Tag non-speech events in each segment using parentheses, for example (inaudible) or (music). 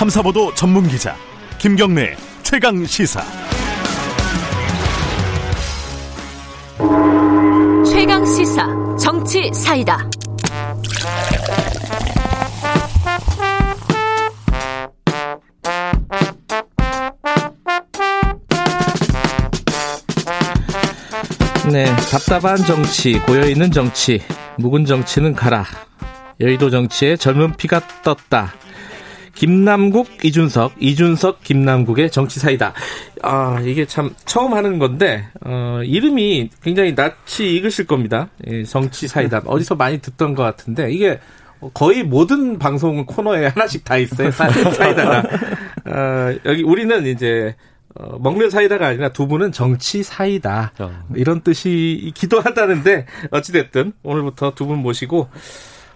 탐사보도 전문 기자 김경래 최강 시사. 최강 시사 정치 사이다. 네, 답답한 정치, 고여있는 정치, 묵은 정치는 가라. 여의도 정치에 젊은 피가 떴다. 김남국, 이준석, 이준석, 김남국의 정치사이다. 아, 이게 참 처음 하는 건데, 어, 이름이 굉장히 낯이 익으실 겁니다. 예, 정치사이다. (laughs) 어디서 많이 듣던 것 같은데, 이게 거의 모든 방송 코너에 하나씩 다 있어요. (laughs) 사, 사이다가. 어, 여기 우리는 이제, 어, 먹는 사이다가 아니라 두 분은 정치 사이다. 어. 이런 뜻이 기도 하다는데, 어찌됐든 오늘부터 두 분 모시고,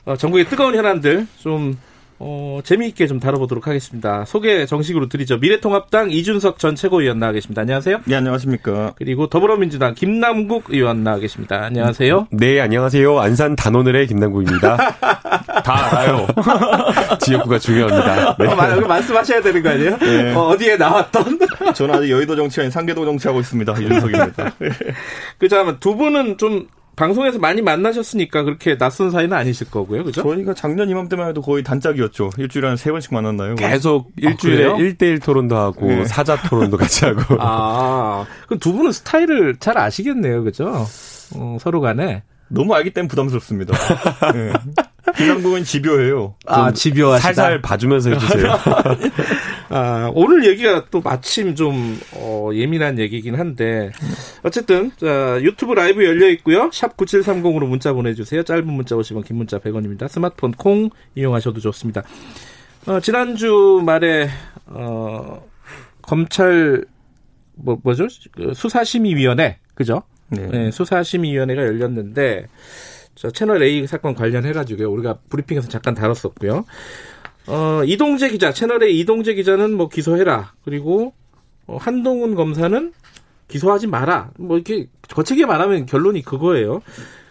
어, 전국의 뜨거운 현안들 좀 어, 재미있게 좀 다뤄보도록 하겠습니다. 소개 정식으로 드리죠. 미래통합당 이준석 전 최고위원 나와 계십니다. 안녕하세요. 네, 안녕하십니까. 그리고 더불어민주당 김남국 의원 나와 계십니다. 안녕하세요. 네, 안녕하세요. 안산 단오늘의 김남국입니다. (laughs) 다 알아요. (laughs) 지역구가 중요합니다. 네. 어, 말씀하셔야 되는 거 아니에요? 네. 어, 디에 나왔던? 저는 아직 여의도 정치 아닌 상계도 정치하고 있습니다. 이준석입니다. (laughs) 그, 잠깐만, 두 분은 좀 방송에서 많이 만나셨으니까 그렇게 낯선 사이는 아니실 거고요. 그죠? 저희가 작년 이맘때만 해도 거의 단짝이었죠. 일주일에 한 세 번씩 만났나요? 계속 아, 일주일에 아, 1대1 토론도 하고 네. 사자 토론도 같이 하고. (laughs) 아. 그럼 두 분은 스타일을 잘 아시겠네요. 그죠? 어, 서로 간에. 너무 알기 때문에 부담스럽습니다. (laughs) 네. 김남국은 집요해요. 아, 집요하시다. 살살 봐주면서 해주세요. (laughs) 아, 오늘 얘기가 또 마침 좀, 어, 예민한 얘기긴 한데. 어쨌든, 자, 유튜브 라이브 열려 있고요. 샵 9730으로 문자 보내주세요. 짧은 문자 50원, 긴 문자 100원입니다. 스마트폰 콩 이용하셔도 좋습니다. 어, 지난주 말에, 어, 검찰, 뭐, 뭐죠? 그 수사심의위원회, 그죠? 네. 네 수사심의위원회가 열렸는데, 저 채널 A 사건 관련해가지고요. 우리가 브리핑에서 잠깐 다뤘었고요. 어, 이동재 기자, 채널의 이동재 기자는 뭐 기소해라. 그리고 어, 한동훈 검사는 기소하지 마라. 뭐 이렇게 거칠게 말하면 결론이 그거예요.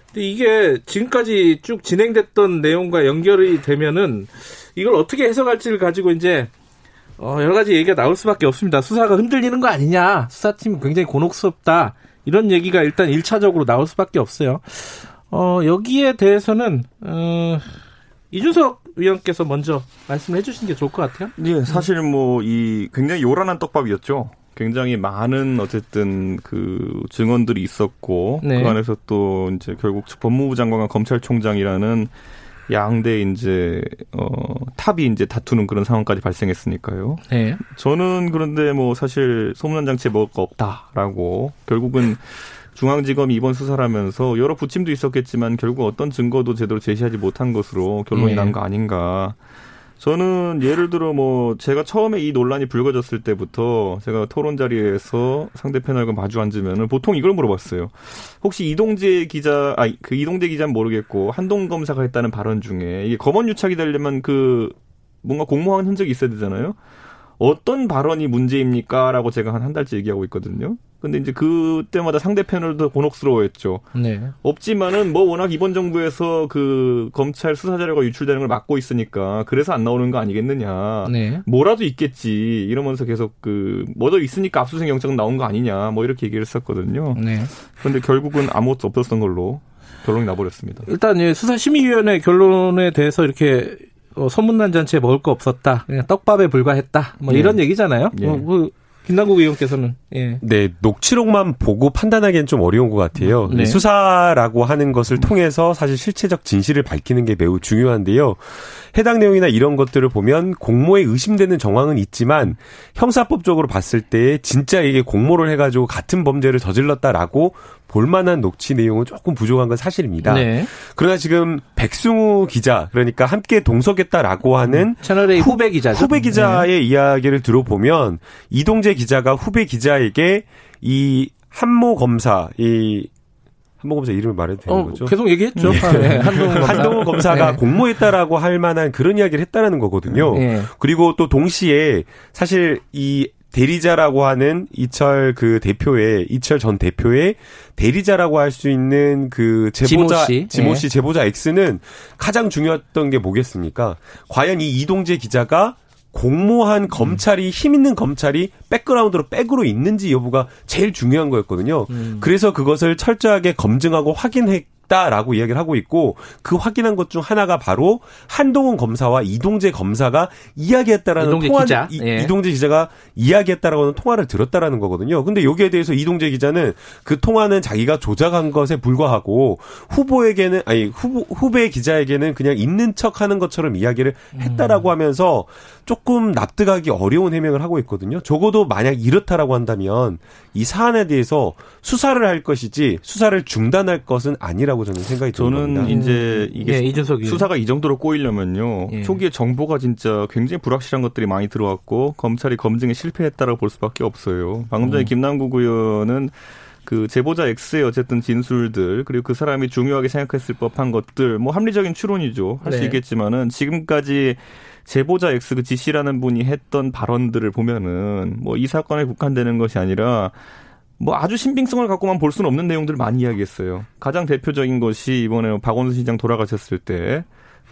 근데 이게 지금까지 쭉 진행됐던 내용과 연결이 되면은 이걸 어떻게 해석할지를 가지고 이제 어, 여러 가지 얘기가 나올 수밖에 없습니다. 수사가 흔들리는 거 아니냐. 수사팀 굉장히 곤혹스럽다. 이런 얘기가 일단 1차적으로 나올 수밖에 없어요. 어, 여기에 대해서는, 어, 이준석 위원께서 먼저 말씀해 주신 게 좋을 것 같아요. 예, 사실 뭐, 이 굉장히 요란한 떡밥이었죠. 굉장히 많은 어쨌든 그 증언들이 있었고, 네. 그 안에서 또 이제 결국 법무부 장관과 검찰총장이라는 양대 이제 어 탑이 이제 다투는 그런 상황까지 발생했으니까요. 네. 저는 그런데 뭐 사실 소문난 장치에 먹을 거 없다라고 결국은 중앙지검이 이번 수사를 하면서 여러 부침도 있었겠지만 결국 어떤 증거도 제대로 제시하지 못한 것으로 결론이 네. 난거 아닌가. 저는 예를 들어 뭐 제가 처음에 이 논란이 불거졌을 때부터 제가 토론 자리에서 상대 패널과 마주 앉으면은 보통 이걸 물어봤어요. 혹시 이동재 기자, 아, 그 이동재 기자는 모르겠고 한동 검사가 했다는 발언 중에 이게 검언 유착이 되려면 그 뭔가 공모한 흔적이 있어야 되잖아요. 어떤 발언이 문제입니까? 라고 제가 한 한 달째 얘기하고 있거든요. 근데 이제 그때마다 상대 패널도 곤혹스러워했죠. 네. 없지만은 뭐 워낙 이번 정부에서 그 검찰 수사 자료가 유출되는 걸 막고 있으니까 그래서 안 나오는 거 아니겠느냐. 네. 뭐라도 있겠지. 이러면서 계속 그 뭐도 있으니까 압수수색 영장 나온 거 아니냐. 뭐 이렇게 얘기를 했었거든요. 네. 그런데 결국은 아무것도 없었던 걸로 결론이 나버렸습니다. 일단 예, 수사심의위원회 결론에 대해서 이렇게 어, 소문난 잔치에 먹을 거 없었다. 그냥 떡밥에 불과했다. 뭐 네. 이런 얘기잖아요. 네. 뭐, 그 김남국 의원께서는 예. 네 녹취록만 보고 판단하기엔 좀 어려운 것 같아요. 네. 수사라고 하는 것을 통해서 사실 실체적 진실을 밝히는 게 매우 중요한데요. 해당 내용이나 이런 것들을 보면 공모에 의심되는 정황은 있지만 형사법적으로 봤을 때 진짜 이게 공모를 해가지고 같은 범죄를 저질렀다라고 볼만한 녹취 내용은 조금 부족한 건 사실입니다. 네. 그러나 지금 백승우 기자 그러니까 함께 동석했다라고 하는 채널의 후, 배 기자죠. 후배 기자의 네. 이야기를 들어보면 이동재 기자가 후배 기자에게 이 한모 검사 이 한동 검사 이름을 말해도 되는 어, 거죠? 계속 얘기했죠. 네. 네. 한동훈 (laughs) 검사. 검사 가 네. 공모했다라고 할 만한 그런 이야기를 했다라는 거거든요. 네. 그리고 또 동시에 사실 이 대리자라고 하는 이철 그 대표의 이철 전 대표의 대리자라고 할 수 있는 그 제보자 지모 씨, 지모 씨 네. 제보자 X는 가장 중요했던 게 뭐겠습니까? 과연 이 이동재 기자가 공모한 검찰이 힘 있는 검찰이 백그라운드로 백으로 있는지 여부가 제일 중요한 거였거든요. 음. 그래서 그것을 철저하게 검증하고 확인했 있다라고 이야기를 하고 있고 그 확인한 것 중 하나가 바로 한동훈 검사와 이동재 검사가 이야기했다라는 이동재 통화 기자. 이, 예. 이동재 기자가 이야기했다라고 하는 통화를 들었다라는 거거든요. 근데 여기에 대해서 이동재 기자는 그 통화는 자기가 조작한 것에 불과하고 후보에게는 아니 후보 후배 기자에게는 그냥 있는 척하는 것처럼 이야기를 했다라고 음. 하면서 조금 납득하기 어려운 해명을 하고 있거든요. 적어도 만약 이렇다라고 한다면 이 사안에 대해서 수사를 할 것이지 수사를 중단할 것은 아니라고 저는 생각이 저는 듭니다. 이제 이게 예, 수사가 이 정도로 꼬이려면요. 예. 초기에 정보가 진짜 굉장히 불확실한 것들이 많이 들어왔고 검찰이 검증에 실패했다라고 볼 수밖에 없어요. 방금 전에 음. 김남국 의원은 그 제보자 X의 어쨌든 진술들 그리고 그 사람이 중요하게 생각했을 법한 것들 뭐 합리적인 추론이죠 할수 네. 있겠지만은 지금까지 제보자 X 그 지씨라는 분이 했던 발언들을 보면은 뭐 이 사건에 국한되는 것이 아니라 뭐 아주 신빙성을 갖고만 볼 수는 없는 내용들을 많이 이야기했어요. 가장 대표적인 것이 이번에 박원순 시장 돌아가셨을 때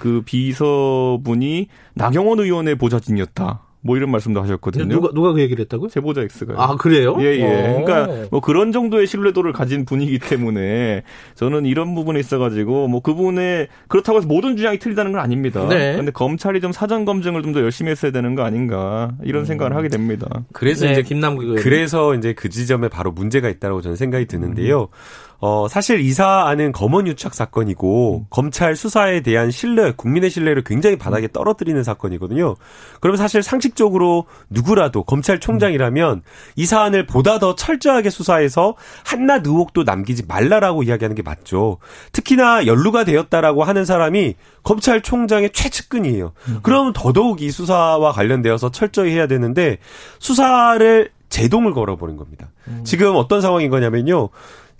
그 비서분이 나경원 의원의 보좌진이었다. 뭐 이런 말씀도 하셨거든요. 누가 누가 그 얘기를 했다고요? 제보자 X가요. 아 그래요? 예 예. 그러니까 뭐 그런 정도의 신뢰도를 가진 분이기 때문에 저는 이런 부분에 있어가지고 뭐 그분의 그렇다고 해서 모든 주장이 틀리다는 건 아닙니다. 네. 근데 검찰이 좀 사전 검증을 좀 더 열심히 했어야 되는 거 아닌가 이런 음. 생각을 하게 됩니다. 그래서 네, 이제 김남국 그래서 이제 그 지점에 바로 문제가 있다고 저는 생각이 드는데요. 음. 어, 사실 이 사안은 검언 유착 사건이고 음. 검찰 수사에 대한 신뢰, 국민의 신뢰를 굉장히 바닥에 떨어뜨리는 사건이거든요. 그러면 사실 상식 적으로 누구라도 검찰총장이라면 이 사안을 보다 더 철저하게 수사해서 한낱 의혹도 남기지 말라라고 이야기하는 게 맞죠. 특히나 연루가 되었다라고 하는 사람이 검찰총장의 최측근이에요. 음. 그럼 더더욱 이 수사와 관련되어서 철저히 해야 되는데 수사를 제동을 걸어버린 겁니다. 음. 지금 어떤 상황인 거냐면요.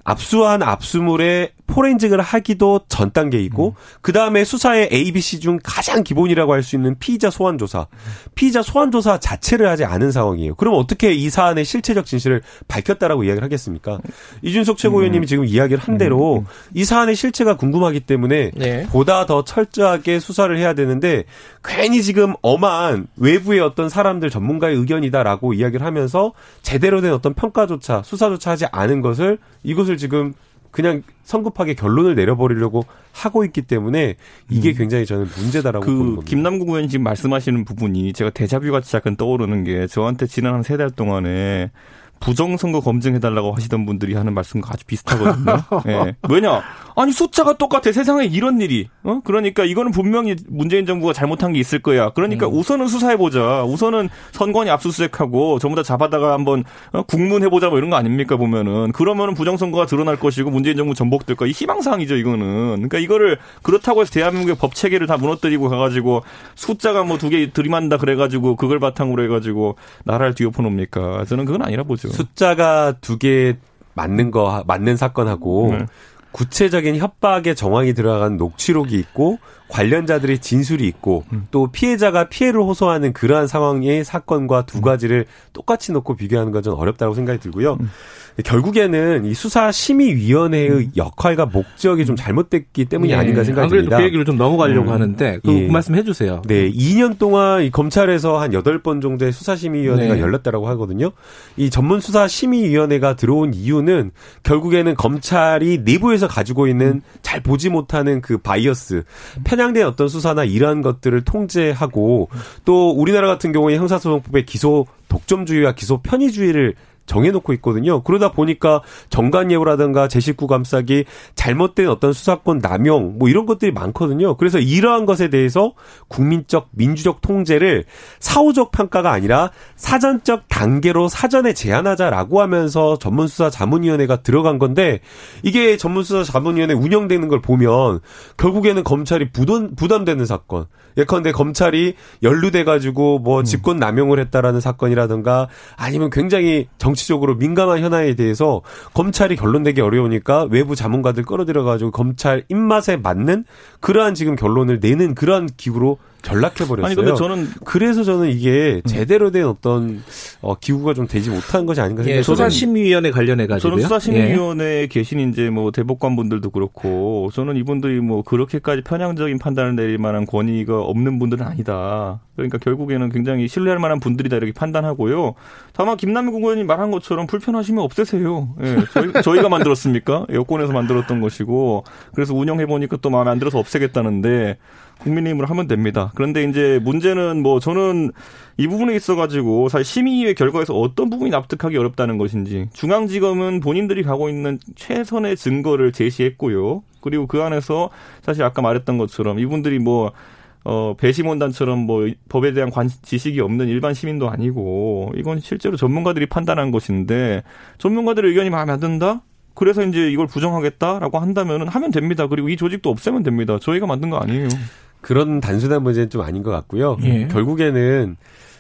압수한 압수물에 포렌직을 하기도 전 단계이고 음. 그 다음에 수사의 A, B, C 중 가장 기본이라고 할 수 있는 피의자 소환 조사, 피의자 소환 조사 자체를 하지 않은 상황이에요. 그럼 어떻게 이 사안의 실체적 진실을 밝혔다라고 이야기를 하겠습니까? 이준석 최고위원님이 음. 지금 이야기를 한 대로 음. 음. 이 사안의 실체가 궁금하기 때문에 네. 보다 더 철저하게 수사를 해야 되는데 괜히 지금 엄한 외부의 어떤 사람들 전문가의 의견이다라고 이야기를 하면서 제대로 된 어떤 평가조차 수사조차 하지 않은 것을 이것을 지금 그냥 성급하게 결론을 내려버리려고 하고 있기 때문에 이게 음. 굉장히 저는 문제다라고 그 보는 겁니다. 김남국 의원이 지금 말씀하시는 부분이 제가 대자뷰 같이 약간 떠오르는 게 저한테 지난 한 세 달 동안에 부정선거 검증해달라고 하시던 분들이 하는 말씀과 아주 비슷하거든요. 네. (laughs) 왜냐? 아니 숫자가 똑같아. 세상에 이런 일이. 어? 그러니까 이거는 분명히 문재인 정부가 잘못한 게 있을 거야. 그러니까 음. 우선은 수사해보자. 우선은 선관위 압수수색하고 전부 다 잡아다가 한번 어? 국문해보자 뭐 이런 거 아닙니까 보면은. 그러면은 부정선거가 드러날 것이고 문재인 정부 전복될 거야. 이 희망사항이죠 이거는. 그러니까 이거를 그렇다고 해서 대한민국의 법 체계를 다 무너뜨리고 가가지고 숫자가 뭐 두 개 들이만다 그래가지고 그걸 바탕으로 해가지고 나라를 뒤엎어 놓습니까? 저는 그건 아니라 보죠. 숫자가 두 개 맞는 거 맞는 사건하고 네. 구체적인 협박의 정황이 들어간 녹취록이 있고 관련자들의 진술이 있고 음. 또 피해자가 피해를 호소하는 그러한 상황의 사건과 두 음. 가지를 똑같이 놓고 비교하는 건좀 어렵다고 생각이 들고요. 음. 결국에는 이 수사 심의위원회의 음. 역할과 목적이 좀 잘못됐기 때문이 예. 아닌가 생각이 듭니다. 그 얘기를 좀 넘어가려고 음. 하는데 그, 예. 그 말씀 해 주세요. 네, 2년 동안 이 검찰에서 한 8번 정도의 수사심의위원회가 네. 열렸다라고 하거든요. 이 전문 수사심의위원회가 들어온 이유는 결국에는 검찰이 내부에서 가지고 있는 음. 잘 보지 못하는 그 bias, 편향된 어떤 수사나 이러한 것들을 통제하고 또 우리나라 같은 경우에 형사소송법의 기소 독점주의와 기소 편의주의를 정해놓고 있거든요. 그러다 보니까 전관예우라든가 제19 감싸기, 잘못된 어떤 수사권 남용, 뭐 이런 것들이 많거든요. 그래서 이러한 것에 대해서 국민적, 민주적 통제를 사후적 평가가 아니라 사전적 단계로 사전에 제한하자라고 하면서 전문수사 자문위원회가 들어간 건데 이게 전문수사 자문위원회 운영되는 걸 보면 결국에는 검찰이 부담, 부담되는 사건. 예컨대 검찰이 연루돼 가지고 뭐 음. 직권 남용을 했다라는 사건이라든가 아니면 굉장히 정 정치적으로 민감한 현안에 대해서 검찰이 결론내기 어려우니까 외부 자문가들 끌어들여가지고 검찰 입맛에 맞는 그러한 지금 결론을 내는 그러한 기구로 전락해 버렸어요. 아니 근데 저는 그래서 저는 이게 제대로 된 어떤 어, 기구가 좀 되지 못한 것이 아닌가 생각해요. 예, 수사심의위원회 관련해 가지고 저는 수사심의위원회에 예. 계신 이제 뭐 대법관 분들도 그렇고 저는 이분들이 뭐 그렇게까지 편향적인 판단을 내릴 만한 권위가 없는 분들은 아니다. 그러니까 결국에는 굉장히 신뢰할 만한 분들이다 이렇게 판단하고요. 다만 김남희 국원이 말한 것처럼 불편하시면 없애세요. 예, 저희, (laughs) 가 만들었습니까? 여권에서 만들었던 것이고 그래서 운영해 보니까 또 마음에 안 들어서 없애겠다는데 국민의힘으로 하면 됩니다. 그런데 이제 문제는 뭐 저는 이 부분에 있어가지고 사실 심의의 결과에서 어떤 부분이 납득하기 어렵다는 것인지 중앙지검은 본인들이 가고 있는 최선의 증거를 제시했고요. 그리고 그 안에서 사실 아까 말했던 것처럼 이분들이 뭐 어, 배심원단처럼 뭐 법에 대한 관, 지식이 없는 일반 시민도 아니고 이건 실제로 전문가들이 판단한 것인데 전문가들의 의견이 마음에 안 든다? 그래서 이제 이걸 부정하겠다라고 한다면은 하면 됩니다. 그리고 이 조직도 없애면 됩니다. 저희가 만든 거 아니에요. 그런 단순한 문제는 좀 아닌 것 같고요. 예. 결국에는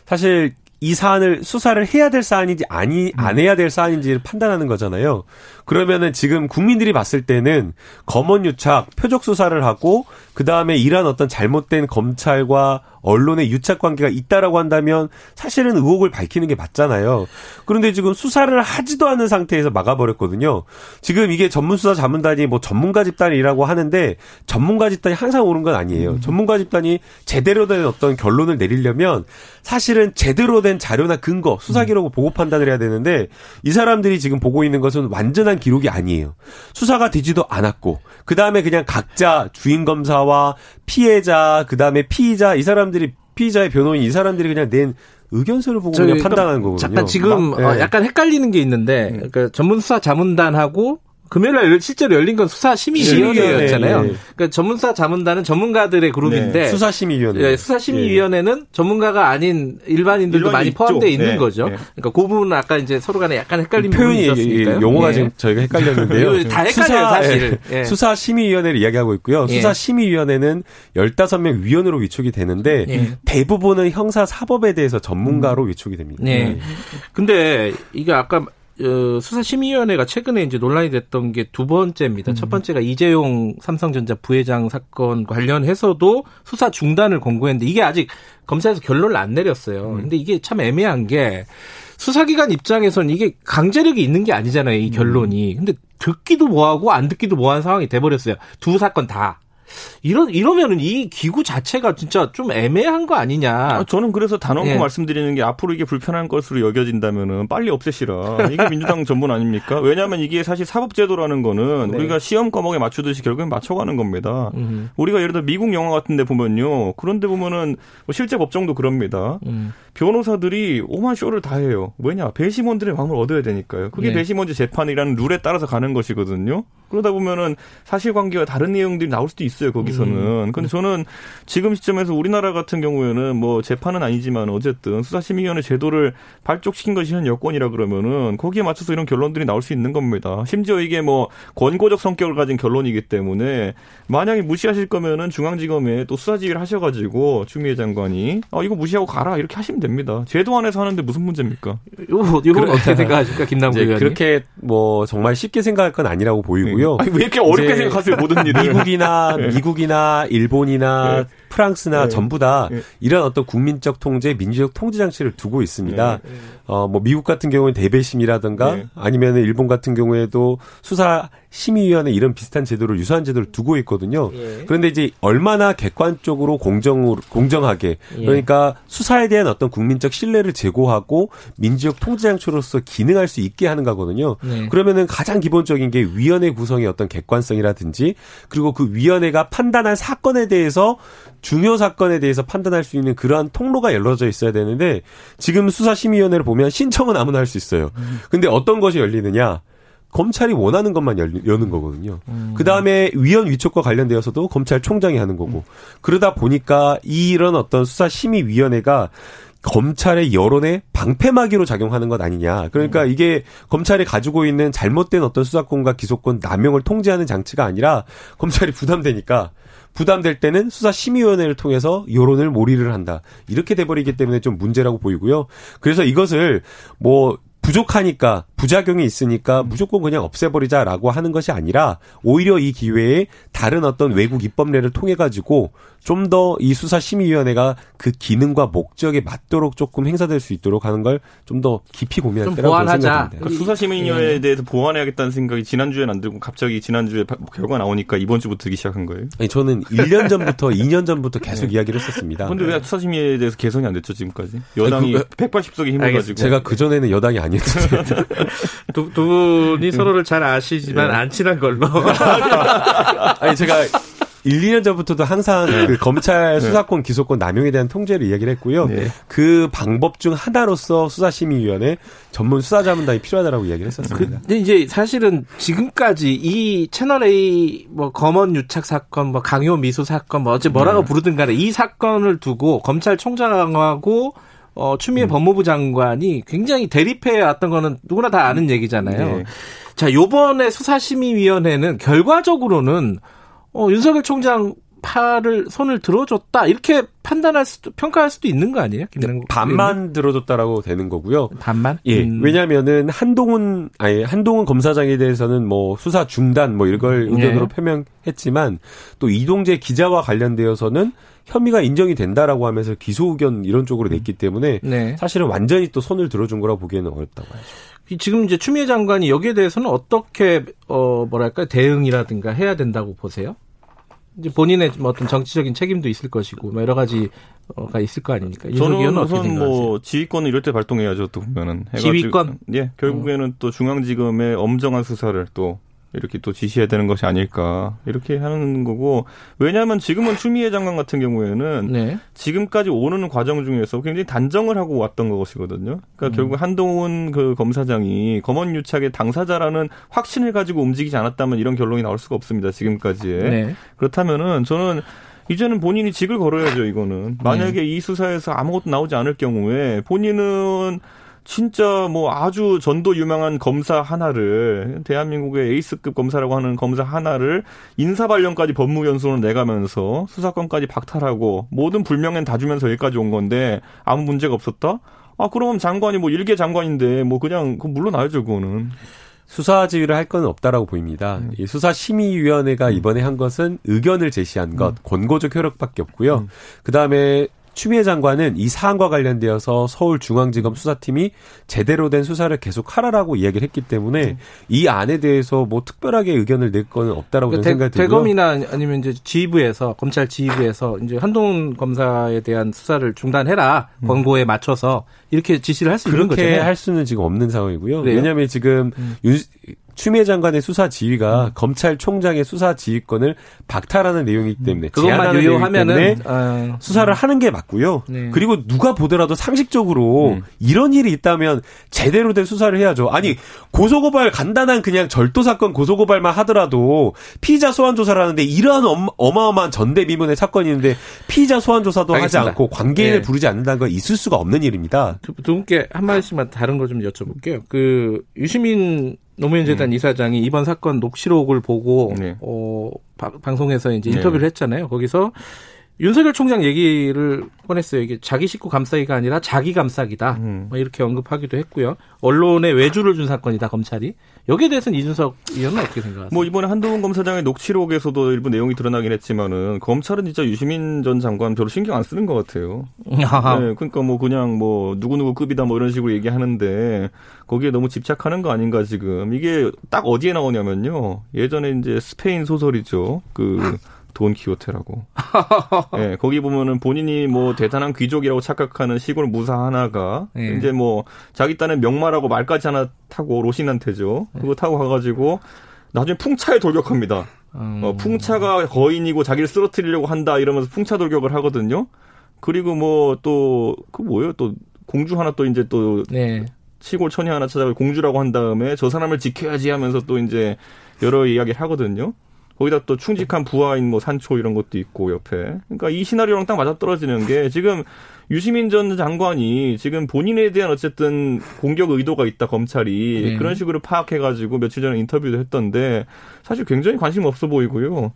사실 이 사안을 수사를 해야 될 사안인지 아니 안 해야 될 사안인지를 판단하는 거잖아요. 그러면은 지금 국민들이 봤을 때는 검언 유착, 표적 수사를 하고 그 다음에 이러한 어떤 잘못된 검찰과 언론의 유착 관계가 있다라고 한다면 사실은 의혹을 밝히는 게 맞잖아요. 그런데 지금 수사를 하지도 않은 상태에서 막아버렸거든요. 지금 이게 전문수사 자문단이 뭐 전문가 집단이라고 하는데 전문가 집단이 항상 오는 건 아니에요. 음. 전문가 집단이 제대로 된 어떤 결론을 내리려면 사실은 제대로 된 자료나 근거, 수사 기록을 음. 보고 판단을 해야 되는데 이 사람들이 지금 보고 있는 것은 완전한 기록이 아니에요. 수사가 되지도 않았고 그 다음에 그냥 각자 주인 검사와 피해자 그 다음에 피의자 이 사람들이 피의자의 변호인 이 사람들이 그냥 낸 의견서를 보고 그냥 판단하는 거거든요. 잠깐 지금 막, 네. 약간 헷갈리는 게 있는데 그러니까 전문수사 자문단하고 금요일 날 실제로 열린 건 수사심의위원회였잖아요. 네, 네. 그러니까 전문사 자문단은 전문가들의 그룹인데 네, 수사심의위원회. 네, 수사심의위원회는 네. 전문가가 아닌 일반인들도 일반인 많이 포함되어 있는 네, 거죠. 네. 그러니까 그 부분은 아까 이제 서로 간에 약간 헷갈린 표현이 있었으니까요. 용어가 지금 저희가 헷갈렸는데요. (laughs) 다 헷갈려요, 사실. 예. 수사심의위원회를 이야기하고 있고요. 예. 수사심의위원회는 15명 위원으로 위촉이 되는데 예. 대부분은 형사 사법에 대해서 전문가로 음. 위촉이 됩니다. 네. 근데 이게 아까 어, 수사심의위원회가 최근에 이제 논란이 됐던 게 두 번째입니다. 음. 첫 번째가 이재용 삼성전자 부회장 사건 관련해서도 수사 중단을 권고했는데 이게 아직 검사에서 결론을 안 내렸어요. 음. 근데 이게 참 애매한 게 수사기관 입장에서는 이게 강제력이 있는 게 아니잖아요. 이 결론이. 음. 근데 듣기도 뭐하고 안 듣기도 뭐한 상황이 돼버렸어요. 두 사건 다. 이러 이러면은 이 기구 자체가 진짜 좀 애매한 거 아니냐. 아, 저는 그래서 단언코 네. 말씀드리는 게 앞으로 이게 불편한 것으로 여겨진다면은 빨리 없애시라. 이게 민주당 전문 아닙니까? 왜냐하면 이게 사실 사법제도라는 거는 네. 우리가 시험 과목에 맞추듯이 결국엔 맞춰가는 겁니다. 음. 우리가 예를 들어 미국 영화 같은 데 보면요. 그런데 보면은 뭐 실제 법정도 그럽니다. 음. 변호사들이 오만 쇼를 다 해요. 왜냐 배심원들의 마음을 얻어야 되니까요. 그게 네. 배심원제 재판이라는 룰에 따라서 가는 것이거든요. 그러다 보면은 사실관계와 다른 내용들이 나올 수도 있어요 거기서는. 음. 근데 저는 지금 시점에서 우리나라 같은 경우에는 뭐 재판은 아니지만 어쨌든 수사심의위원회 제도를 발족시킨 것이 현 여건이라 그러면은 거기에 맞춰서 이런 결론들이 나올 수 있는 겁니다. 심지어 이게 뭐 권고적 성격을 가진 결론이기 때문에 만약에 무시하실 거면은 중앙지검에 또 수사지휘를 하셔가지고 추미애 장관이 아 이거 무시하고 가라 이렇게 하시면 됩니다. 제도 안에서 하는데 무슨 문제입니까? 이거 이건 어떻게 생각하십니까, 김남국 의원님? 그렇게 뭐 정말 쉽게 생각할 건 아니라고 보이고요. 아니, 왜 이렇게 어렵게 생각하세요 모든 일을? 미국이나 (laughs) 네. (laughs) 미국이나 일본이나 네. 프랑스나 네. 전부 다 네. 이런 어떤 국민적 통제, 민주적 통제 장치를 두고 있습니다. 네. 어, 뭐 미국 같은 경우는 대배심이라든가 네. 아니면 일본 같은 경우에도 수사 심의위원회 이런 비슷한 제도를 유사한 제도를 두고 있거든요. 예. 그런데 이제 얼마나 객관적으로 공정 공정하게 예. 그러니까 수사에 대한 어떤 국민적 신뢰를 제고하고 민주적 통제 장치로서 기능할 수 있게 하는 거거든요. 네. 그러면은 가장 기본적인 게 위원회 구성의 어떤 객관성이라든지 그리고 그 위원회가 판단한 사건에 대해서 중요 사건에 대해서 판단할 수 있는 그러한 통로가 열려져 있어야 되는데 지금 수사심의위원회를 보면 신청은 아무나 할 수 있어요. 근데 어떤 것이 열리느냐? 검찰이 원하는 것만 열, 여는 거거든요. 음. 그 다음에 위원 위촉과 관련되어서도 검찰총장이 하는 거고. 음. 그러다 보니까 이런 어떤 수사심의위원회가 검찰의 여론에 방패막이로 작용하는 것 아니냐. 그러니까 음. 이게 검찰이 가지고 있는 잘못된 어떤 수사권과 기소권 남용을 통제하는 장치가 아니라 검찰이 부담되니까 부담될 때는 수사심의위원회를 통해서 여론을 몰이를 한다. 이렇게 돼버리기 때문에 좀 문제라고 보이고요. 그래서 이것을 뭐 부족하니까 부작용이 있으니까 무조건 그냥 없애버리자라고 하는 것이 아니라 오히려 이 기회에 다른 어떤 외국 입법례를 통해 가지고 좀 더 이 수사심의위원회가 그 기능과 목적에 맞도록 조금 행사될 수 있도록 하는 걸 좀 더 깊이 고민할 때라고 생각합니다. 그러니까 수사심의위원회에 네. 대해서 보완해야겠다는 생각이 지난주에는 안 들고 갑자기 지난주에 결과 나오니까 이번 주부터 들기 시작한 거예요? 아니 저는 1년 전부터 2년 전부터 계속 네. 이야기를 했었습니다. 그런데 왜 수사심의에 대해서 개선이 안 됐죠 지금까지? 여당이 아니, 그, 180석에 힘을 가지고 제가 그 전에는 여당이 아니었는데 두, 두 분이 서로를 잘 아시지만 네. 안 친한 걸로. (laughs) 아니 제가 1, 2년 전부터도 항상 네. 그 검찰 네. 수사권 기소권 남용에 대한 통제를 이야기를 했고요. 네. 그 방법 중 하나로서 수사심의위원회 전문 수사자문단이 필요하다라고 이야기를 했었습니다. 근데 이제 사실은 지금까지 이 채널 A 뭐 검언 유착 사건, 뭐 강요 미수 사건, 뭐 어째 뭐라고 네. 부르든 간에 이 사건을 두고 검찰총장하고 어, 추미애 음. 법무부 장관이 굉장히 대립해 왔던 거는 누구나 다 아는 얘기잖아요. 네. 자, 요번에 수사심의위원회는 결과적으로는 어, 윤석열 총장 팔을 손을 들어줬다 이렇게 판단할 수도 평가할 수도 있는 거 아니에요? 김남국 반만? 들어줬다라고 되는 거고요. 반만? 예. 음. 왜냐하면은 한동훈 아니 한동훈 검사장에 대해서는 뭐 수사 중단 뭐 이걸 음. 의견으로 네. 표명했지만 또 이동재 기자와 관련되어서는 혐의가 인정이 된다라고 하면서 기소 의견 이런 쪽으로 냈기 때문에 네. 사실은 완전히 또 손을 들어준 거라고 보기에는 어렵다고 하죠. 지금 이제 추미애 장관이 여기에 대해서는 어떻게 어 뭐랄까 대응이라든가 해야 된다고 보세요? 이제 본인의 뭐 어떤 정치적인 책임도 있을 것이고 뭐 여러 가지가 있을 거 아닙니까? 저는 우선 뭐 지휘권을 이럴 때 발동해야죠. 또 보면은 지휘권. 예, 결국에는 어. 또 중앙지검의 엄정한 수사를 또 이렇게 또 지시해야 되는 것이 아닐까 이렇게 하는 거고 왜냐하면 지금은 추미애 장관 같은 경우에는 네. 지금까지 오는 과정 중에서 굉장히 단정을 하고 왔던 것이거든요. 그러니까 음. 결국 한동훈 그 검사장이 검언 유착의 당사자라는 확신을 가지고 움직이지 않았다면 이런 결론이 나올 수가 없습니다. 지금까지의 네. 그렇다면은 저는 이제는 본인이 직을 걸어야죠. 이거는 만약에 네. 이 수사에서 아무것도 나오지 않을 경우에 본인은 진짜 뭐 아주 전도 유명한 검사 하나를 대한민국의 에이스급 검사라고 하는 검사 하나를 인사 발령까지 법무연수원을 내가면서 수사권까지 박탈하고 모든 불명예는 다 주면서 여기까지 온 건데 아무 문제가 없었다? 아 그럼 장관이 뭐 일개 장관인데 뭐 그냥 그 물러나야죠 그거는. 수사 지휘를 할 건 없다라고 보입니다. 음. 이 수사심의위원회가 음. 이번에 한 것은 의견을 제시한 것, 음. 권고적 효력밖에 없고요. 음. 그 다음에 추미애 장관은 이 사안과 관련되어서 서울중앙지검 수사팀이 제대로 된 수사를 계속 하라라고 이야기를 했기 때문에 음. 이 안에 대해서 뭐 특별하게 의견을 낼 거는 없다라고 그러니까 생각이 들고요. 대검이나 아니면 이제 지휘부에서 검찰 지휘부에서 이제 한동훈 검사에 대한 수사를 중단해라 음. 권고에 맞춰서 이렇게 지시를 할 수 있는 거죠. 그렇게 할 수는 지금 없는 상황이고요. 그래요? 왜냐하면 지금 음. 윤, 추미애 장관의 수사 지휘가 음. 검찰총장의 수사 지휘권을 박탈하는 내용이기 때문에 그것만 유효하면은 어. 수사를 하는 게 맞고요. 네. 그리고 누가 보더라도 상식적으로 음. 이런 일이 있다면 제대로 된 수사를 해야죠. 아니 고소고발 간단한 그냥 절도 사건 고소고발만 하더라도 피의자 소환 조사를 하는데 이러한 어마어마한 전대미문의 사건이 있는데 피의자 소환 조사도 알겠습니다. 하지 않고 관계인을 네. 부르지 않는다는 건 있을 수가 없는 일입니다. 두, 두 분께 한 마디씩만 다른 거 좀 여쭤볼게요. 그 유시민 노무현 재단 음. 이사장이 이번 사건 녹취록을 보고 네. 어 바, 방송에서 이제 네. 인터뷰를 네. 했잖아요. 거기서 윤석열 총장 얘기를 꺼냈어요. 이게 자기 식구 감싸기가 아니라 자기 감싸기다. 음. 뭐 이렇게 언급하기도 했고요. 언론에 외주를 준 사건이다 검찰이. 여기에 대해서는 이준석 의원은 어떻게 생각하세요? 뭐 이번에 한동훈 검사장의 녹취록에서도 일부 내용이 드러나긴 했지만은 검찰은 진짜 유시민 전 장관 별로 신경 안 쓰는 것 같아요. 네, 그러니까 뭐 그냥 뭐 누구 누구 급이다 뭐 이런 식으로 얘기하는데 거기에 너무 집착하는 거 아닌가 지금 이게 딱 어디에 나오냐면요. 예전에 이제 스페인 소설이죠. 그 돈 키호테라고. (laughs) 예, 거기 보면은 본인이 뭐 대단한 귀족이라고 착각하는 시골 무사 하나가 예. 이제 뭐 자기 딴에 명마라고 말까지 하나 타고 로신한테죠. 그거 타고 가가지고 나중에 풍차에 돌격합니다. 음. 어, 풍차가 거인이고 자기를 쓰러뜨리려고 한다 이러면서 풍차 돌격을 하거든요. 그리고 뭐 또 그 뭐예요 또 공주 하나 또 이제 또 네. 시골 처녀 하나 찾아가 공주라고 한 다음에 저 사람을 지켜야지 하면서 또 이제 여러 이야기를 하거든요. 거기다 또 충직한 부하인 뭐 산초 이런 것도 있고 옆에. 그러니까 이 시나리오랑 딱 맞아떨어지는 게 지금 유시민 전 장관이 지금 본인에 대한 어쨌든 공격 의도가 있다 검찰이 네. 그런 식으로 파악해가지고 며칠 전에 인터뷰도 했던데 사실 굉장히 관심 없어 보이고요.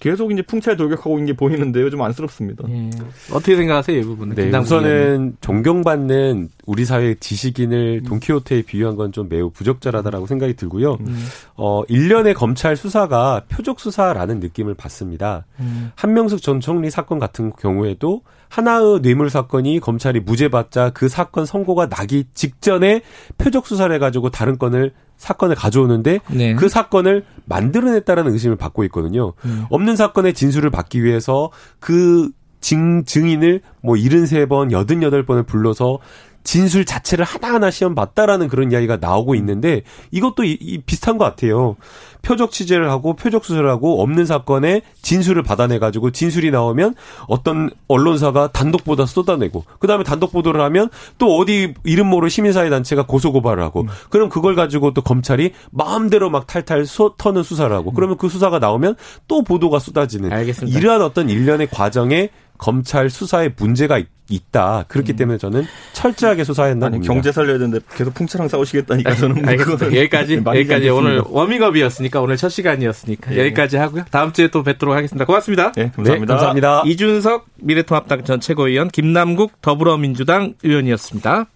계속 이제 풍차에 돌격하고 있는 게 보이는데요. 좀 안쓰럽습니다. 예. 어떻게 생각하세요, 이 부분은? 네, 우선은 존경받는 우리 사회 지식인을 음. 돈키호테에 비유한 건 좀 매우 부적절하다라고 생각이 들고요. 음. 어, 일련의 검찰 수사가 표적 수사라는 느낌을 받습니다. 음. 한명숙 전 총리 사건 같은 경우에도 하나의 뇌물 사건이 검찰이 무죄받자 그 사건 선고가 나기 직전에 표적 수사를 해가지고 다른 건을 사건을 가져오는데 네. 그 사건을 만들어냈다라는 의심을 받고 있거든요. 음. 없는 사건의 진술을 받기 위해서 그 증, 증인을 뭐 73번, 88번을 불러서 진술 자체를 하나하나 시험 봤다라는 그런 이야기가 나오고 있는데 이것도 이, 이 비슷한 것 같아요. 표적 취재를 하고 표적 수사를 하고 없는 사건에 진술을 받아내 가지고 진술이 나오면 어떤 언론사가 단독 보다 쏟아내고 그다음에 단독 보도를 하면 또 어디 이름 모를 시민사회 단체가 고소 고발을 하고 음. 그럼 그걸 가지고 또 검찰이 마음대로 막 탈탈 수, 터는 수사를 하고 그러면 그 수사가 나오면 또 보도가 쏟아지는 알겠습니다. 이러한 어떤 일련의 과정에 검찰 수사에 문제가 있, 다 그렇기 음. 때문에 저는 철저하게 한다. 아니 경제 살려야 되는데 계속 풍차랑 싸우시겠다니까 저는 뭐 알겠습니다. 여기까지 (laughs) 여기까지 오늘 워밍업이었으니까 오늘 첫 시간이었으니까 네. 여기까지 하고요. 다음 주에 또 뵙도록 하겠습니다. 고맙습니다. 네, 감사합니다. 네, 감사합니다. 이준석 미래통합당 전 최고위원 김남국 더불어민주당 의원이었습니다.